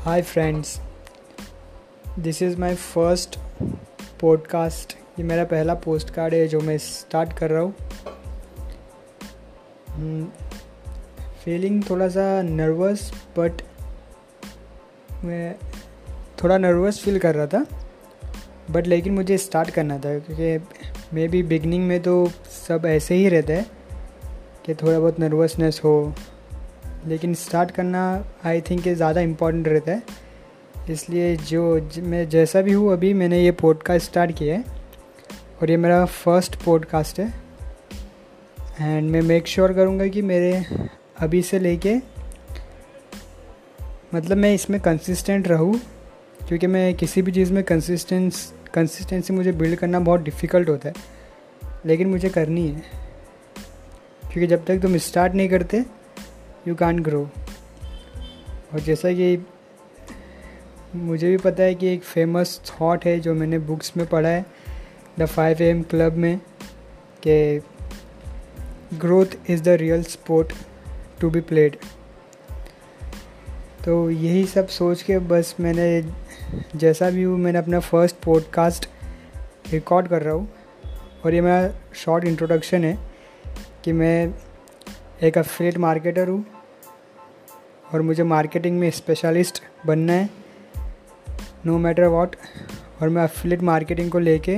Hi friends this is my first podcast ये मेरा पहला पोस्ट कार्ड है जो मैं स्टार्ट कर रहा हूँ। फीलिंग hmm, थोड़ा सा नर्वस बट मैं थोड़ा नर्वस फील कर रहा था। बट लेकिन मुझे स्टार्ट करना था क्योंकि मे बी बिगनिंग में तो सब ऐसे ही रहता है कि थोड़ा बहुत नर्वसनेस हो। लेकिन स्टार्ट करना आई थिंक ये ज़्यादा इम्पोर्टेंट रहता है। इसलिए जो ज, मैं जैसा भी हूँ अभी मैंने ये पॉडकास्ट स्टार्ट किया है और ये मेरा फ़र्स्ट पॉडकास्ट है। एंड मैं मेक श्योर करूँगा कि मेरे अभी से लेके मतलब मैं इसमें कंसिस्टेंट रहूँ क्योंकि मैं किसी भी चीज़ में कंसिस्टेंस कंसिस्टेंसी मुझे बिल्ड करना बहुत डिफ़िकल्ट होता है लेकिन मुझे करनी है। क्योंकि जब तक तुम स्टार्ट नहीं करते यू कैन ग्रो। और जैसा कि मुझे भी पता है कि एक फ़ेमस थॉट है जो मैंने बुक्स में पढ़ा है द फाइव एम क्लब में, कि growth is the real sport to be played तो यही सब सोच के बस मैंने, जैसा भी हूँ, मैंने अपना फ़र्स्ट पॉडकास्ट रिकॉर्ड कर रहा हूँ। और ये मेरा शॉर्ट इंट्रोडक्शन है कि मैं एक अफिलेट मार्केटर हूँ और मुझे मार्केटिंग में स्पेशलिस्ट बनना है नो मैटर वॉट और मैं अफिलेट मार्केटिंग को लेके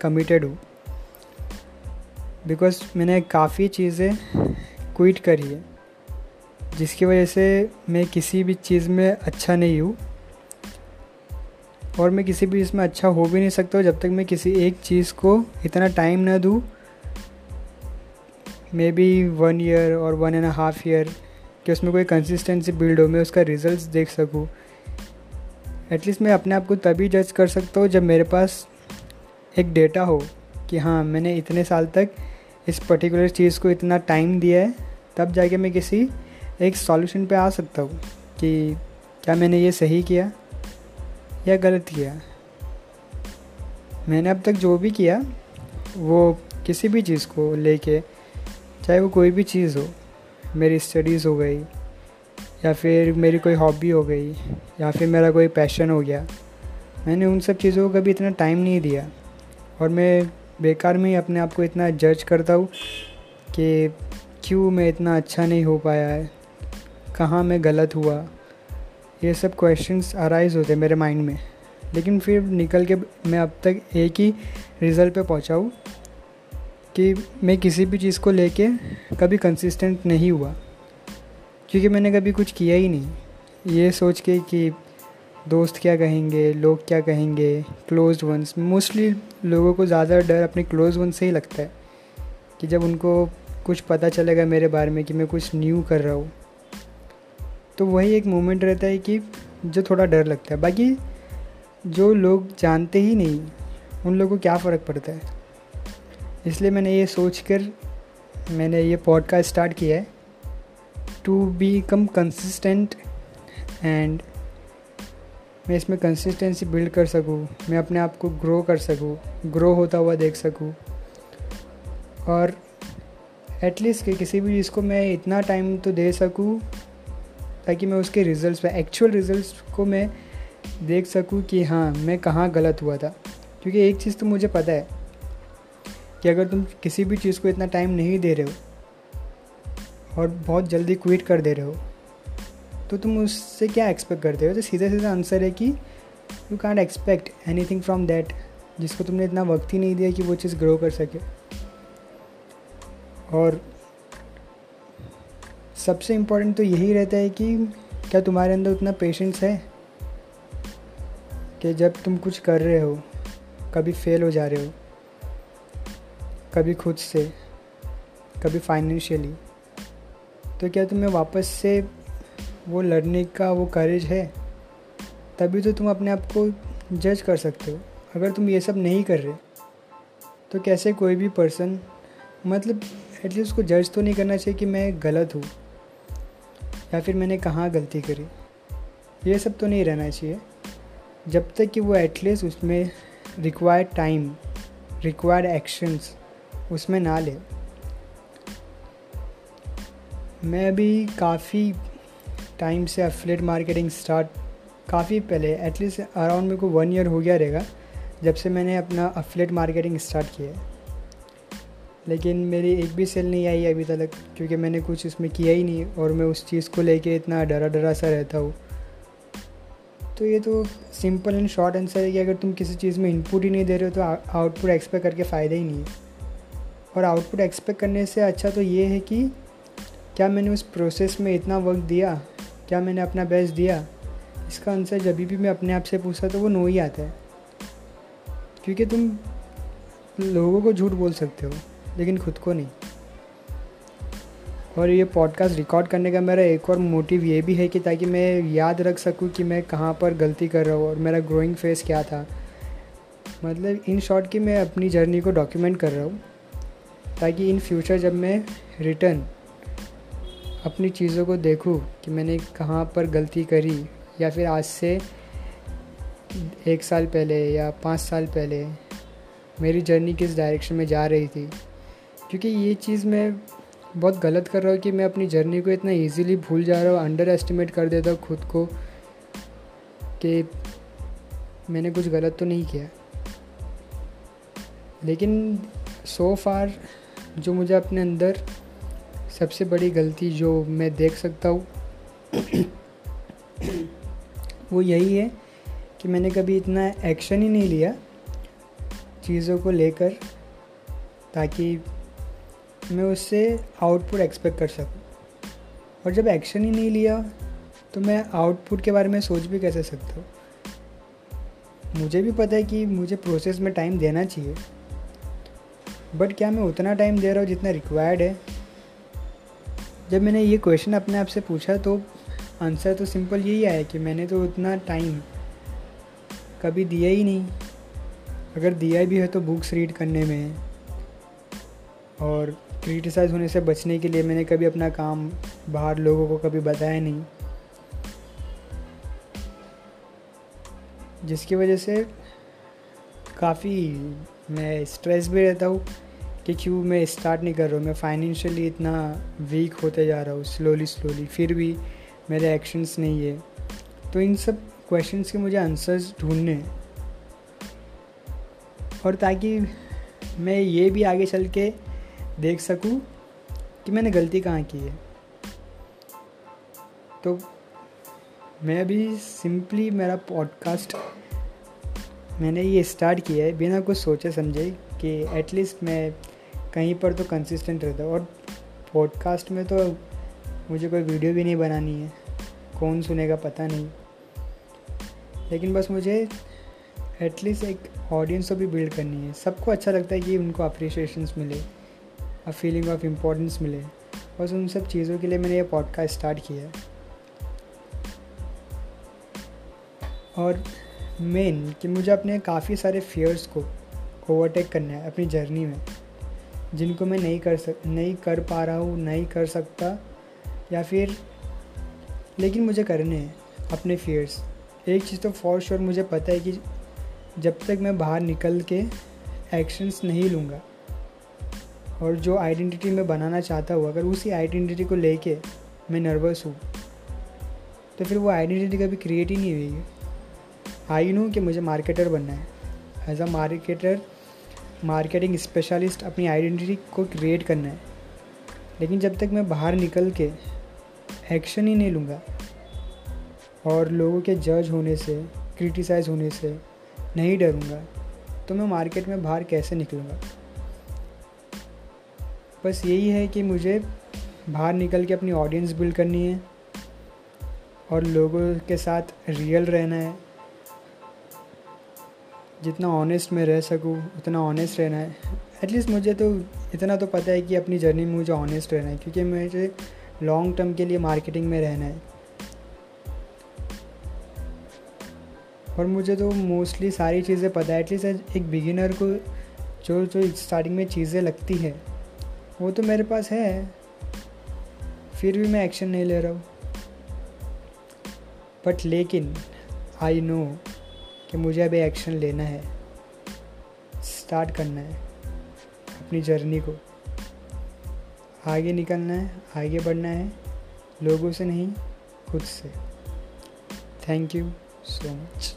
कमिटेड हूँ। बिकॉज़ मैंने काफ़ी चीज़ें क्विट करी है, जिसकी वजह से मैं किसी भी चीज़ में अच्छा नहीं हूँ और मैं किसी भी चीज़ में अच्छा हो भी नहीं सकता जब तक मैं किसी एक चीज़ को इतना टाइम ना दूँ मे बी वन ईयर और वन एंड हाफ़ ईयर कि उसमें कोई कंसिस्टेंसी बिल्ड हो, मैं उसका रिजल्ट्स देख सकूँ। एटलीस्ट मैं अपने आप को तभी जज कर सकता हूँ जब मेरे पास एक डेटा हो कि हाँ मैंने इतने साल तक इस पर्टिकुलर चीज़ को इतना टाइम दिया है, तब जाके मैं किसी एक सॉल्यूशन पे आ सकता हूँ कि क्या मैंने ये सही किया या गलत किया। मैंने अब तक जो भी किया, वो किसी भी चीज़ को लेके चाहे वो कोई भी चीज़ हो, मेरी स्टडीज़ हो गई, या फिर मेरी कोई हॉबी हो गई, या फिर मेरा कोई पैशन हो गया, मैंने उन सब चीज़ों को कभी इतना टाइम नहीं दिया। और मैं बेकार में ही अपने आप को इतना जज करता हूँ कि क्यों मैं इतना अच्छा नहीं हो पाया है, कहाँ मैं गलत हुआ। ये सब क्वेश्चंस अराइज होते मेरे माइंड में। लेकिन फिर निकल के मैं अब तक एक ही रिज़ल्ट पे पहुँचा हूँ। कि मैं किसी भी चीज़ को लेके कभी कंसिस्टेंट नहीं हुआ। क्योंकि मैंने कभी कुछ किया ही नहीं। ये सोच के कि दोस्त क्या कहेंगे, लोग क्या कहेंगे क्लोज वंस मोस्टली लोगों को ज़्यादा डर अपने क्लोज वन से ही लगता है। कि जब उनको कुछ पता चलेगा मेरे बारे में कि मैं कुछ न्यू कर रहा हूँ। तो वही एक मोमेंट रहता है कि जो थोड़ा डर लगता है। बाकी जो लोग जानते ही नहीं, उन लोगों को क्या फ़र्क पड़ता है? इसलिए मैंने ये सोच कर मैंने ये पॉडकास्ट स्टार्ट किया है। To become consistent and मैं इसमें कंसिस्टेंसी बिल्ड कर सकूँ, मैं अपने आप को ग्रो कर सकूँ ग्रो होता हुआ देख सकूँ। और एटलीस्ट कि किसी भी चीज़ को मैं इतना टाइम तो दे सकूँ ताकि मैं उसके रिज़ल्ट पे एक्चुअल रिज़ल्ट को मैं देख सकूँ कि हाँ मैं कहाँ गलत हुआ था। क्योंकि एक चीज़ तो मुझे पता है कि अगर तुम किसी भी चीज़ को इतना टाइम नहीं दे रहे हो और बहुत जल्दी क्विट कर दे रहे हो तो तुम उससे क्या एक्सपेक्ट करते हो? तो सीधा सीधा आंसर है कि you can't expect anything from that जिसको तुमने इतना वक्त ही नहीं दिया कि वो चीज़ ग्रो कर सके। और सबसे इम्पोर्टेंट तो यही रहता है कि क्या तुम्हारे अंदर उतना पेशेंस है कि जब तुम कुछ कर रहे हो, कभी फेल हो जा रहे हो कभी खुद से, कभी फाइनेंशियली तो क्या तुम्हें वापस से वो लड़ने का वो करेज है? तभी तो तुम अपने आप को जज कर सकते हो। अगर तुम ये सब नहीं कर रहे तो कैसे कोई भी पर्सन मतलब एटलीस्ट उसको जज तो नहीं करना चाहिए कि मैं गलत हूँ, या फिर मैंने कहाँ गलती करी। ये सब तो नहीं रहना चाहिए। जब तक कि वो एटलीस्ट उसमें रिक्वायर्ड टाइम रिक्वायर्ड एक्शंस उसमें ना ले। मैं अभी काफ़ी टाइम से अफलेट मार्केटिंग स्टार्ट काफ़ी पहले एटलीस्ट अराउंड मेरे को वन ईयर हो गया रहेगा, जब से मैंने अपना अफलेट मार्केटिंग स्टार्ट किया है। लेकिन मेरी एक भी सेल नहीं आई अभी तक, क्योंकि मैंने कुछ उसमें किया ही नहीं और मैं उस चीज़ को लेके इतना डरा डरा सा रहता हूँ। तो ये तो सिंपल एंड शॉर्ट आंसर है कि अगर तुम किसी चीज़ में इनपुट ही नहीं दे रहे हो तो आउटपुट एक्सपेक्ट करके फ़ायदा ही नहीं है। और आउटपुट एक्सपेक्ट करने से अच्छा तो ये है कि क्या मैंने उस प्रोसेस में इतना वक्त दिया? क्या मैंने अपना बेस्ट दिया? इसका आंसर जब भी मैं अपने आप से पूछा तो वो नो ही आता है। क्योंकि तुम लोगों को झूठ बोल सकते हो, लेकिन खुद को नहीं। और ये पॉडकास्ट रिकॉर्ड करने का मेरा एक और मोटिव ये भी है कि ताकि मैं याद रख सकूँ कि मैं कहाँ पर गलती कर रहा हूँ और मेरा ग्रोइंग फेस क्या था। मतलब इन शॉर्ट कि मैं अपनी जर्नी को डॉक्यूमेंट कर रहा हूँ। ताकि इन फ्यूचर जब मैं रिटर्न अपनी चीज़ों को देखूँ कि मैंने कहाँ पर गलती करी, या फिर आज से एक साल पहले या पाँच साल पहले मेरी जर्नी किस डायरेक्शन में जा रही थी। क्योंकि ये चीज़ मैं बहुत गलत कर रहा हूँ कि मैं अपनी जर्नी को इतना इजीली भूल जा रहा हूँ अंडर एस्टिमेट कर देता हूँ खुद को कि मैंने कुछ गलत तो नहीं किया। लेकिन सो so फार जो मुझे अपने अंदर सबसे बड़ी गलती जो मैं देख सकता हूँ, वो यही है कि मैंने कभी इतना एक्शन ही नहीं लिया चीज़ों को लेकर ताकि मैं उससे आउटपुट एक्सपेक्ट कर सकूँ। और जब एक्शन ही नहीं लिया तो मैं आउटपुट के बारे में सोच भी कैसे सकता हूँ? मुझे भी पता है कि मुझे प्रोसेस में टाइम देना चाहिए। बट क्या मैं उतना टाइम दे रहा हूँ जितना रिक्वायर्ड है? जब मैंने ये क्वेश्चन अपने आप से पूछा तो आंसर तो सिंपल यही आया कि मैंने तो उतना टाइम कभी दिया ही नहीं। अगर दिया भी है तो बुक्स रीड करने में। और क्रिटिसाइज़ होने से बचने के लिए मैंने कभी अपना काम बाहर लोगों को कभी बताया नहीं। जिसकी वजह से काफ़ी मैं स्ट्रेस भी रहता हूँ कि क्यों मैं स्टार्ट नहीं कर रहा हूँ। मैं फाइनेंशियली इतना वीक होते जा रहा हूँ स्लोली स्लोली फिर भी मेरे एक्शंस नहीं है। तो इन सब क्वेश्चंस के मुझे आंसर्स ढूँढने और ताकि मैं ये भी आगे चल के देख सकूँ कि मैंने गलती कहाँ की है। तो मैं अभी सिंपली मेरा पॉडकास्ट मैंने ये स्टार्ट किया है, बिना कुछ सोचे समझे कि एटलीस्ट मैं कहीं पर तो कंसिस्टेंट रहता और पॉडकास्ट में तो मुझे कोई वीडियो भी नहीं बनानी है, कौन सुनेगा पता नहीं। लेकिन बस मुझे एटलीस्ट एक ऑडियंस को भी बिल्ड करनी है। सबको अच्छा लगता है कि उनको अप्रिशिएशंस मिले अ फीलिंग ऑफ़ इम्पोर्टेंस मिले। बस उन सब चीज़ों के लिए मैंने ये पॉडकास्ट स्टार्ट किया है। और मेन कि मुझे अपने काफ़ी सारे फियर्स को ओवरटेक करना है अपनी जर्नी में। जिनको मैं नहीं कर सक, नहीं कर पा रहा हूँ, नहीं कर सकता, या फिर लेकिन मुझे करने हैं अपने फियर्स एक चीज़ तो फॉर श्योर मुझे पता है कि जब तक मैं बाहर निकल के एक्शंस नहीं लूँगा और जो आइडेंटिटी मैं बनाना चाहता हूँ, अगर उसी आइडेंटिटी को लेके मैं नर्वस हूँ तो फिर वो आइडेंटिटी कभी क्रिएट ही नहीं हुई आई नो कि मुझे मार्केटर बनना है. As a marketer marketing specialist अपनी आइडेंटिटी को क्रिएट करना है. लेकिन जब तक मैं बाहर निकल के एक्शन ही नहीं लूँगा और लोगों के जज होने से क्रिटिसाइज होने से नहीं डरूँगा तो मैं मार्केट में बाहर कैसे निकलूँगा? बस यही है कि मुझे बाहर निकल के अपनी ऑडियंस बिल्ड करनी है और लोगों के साथ रियल रहना है. जितना ऑनेस्ट मैं रह सकूँ, उतना ऑनेस्ट रहना है। एटलीस्ट मुझे तो इतना तो पता है कि अपनी जर्नी में मुझे ऑनेस्ट रहना है, क्योंकि मुझे लॉन्ग टर्म के लिए मार्केटिंग में रहना है। और मुझे तो मोस्टली सारी चीज़ें पता है एटलीस्ट एक बिगिनर को जो जो स्टार्टिंग में चीज़ें लगती है, वो तो मेरे पास है। फिर भी मैं एक्शन नहीं ले रहा हूँ। बट लेकिन आई नो कि मुझे अभी एक्शन लेना है। स्टार्ट करना है। अपनी जर्नी को। आगे निकलना है, आगे बढ़ना है। लोगों से नहीं, खुद से। Thank you so much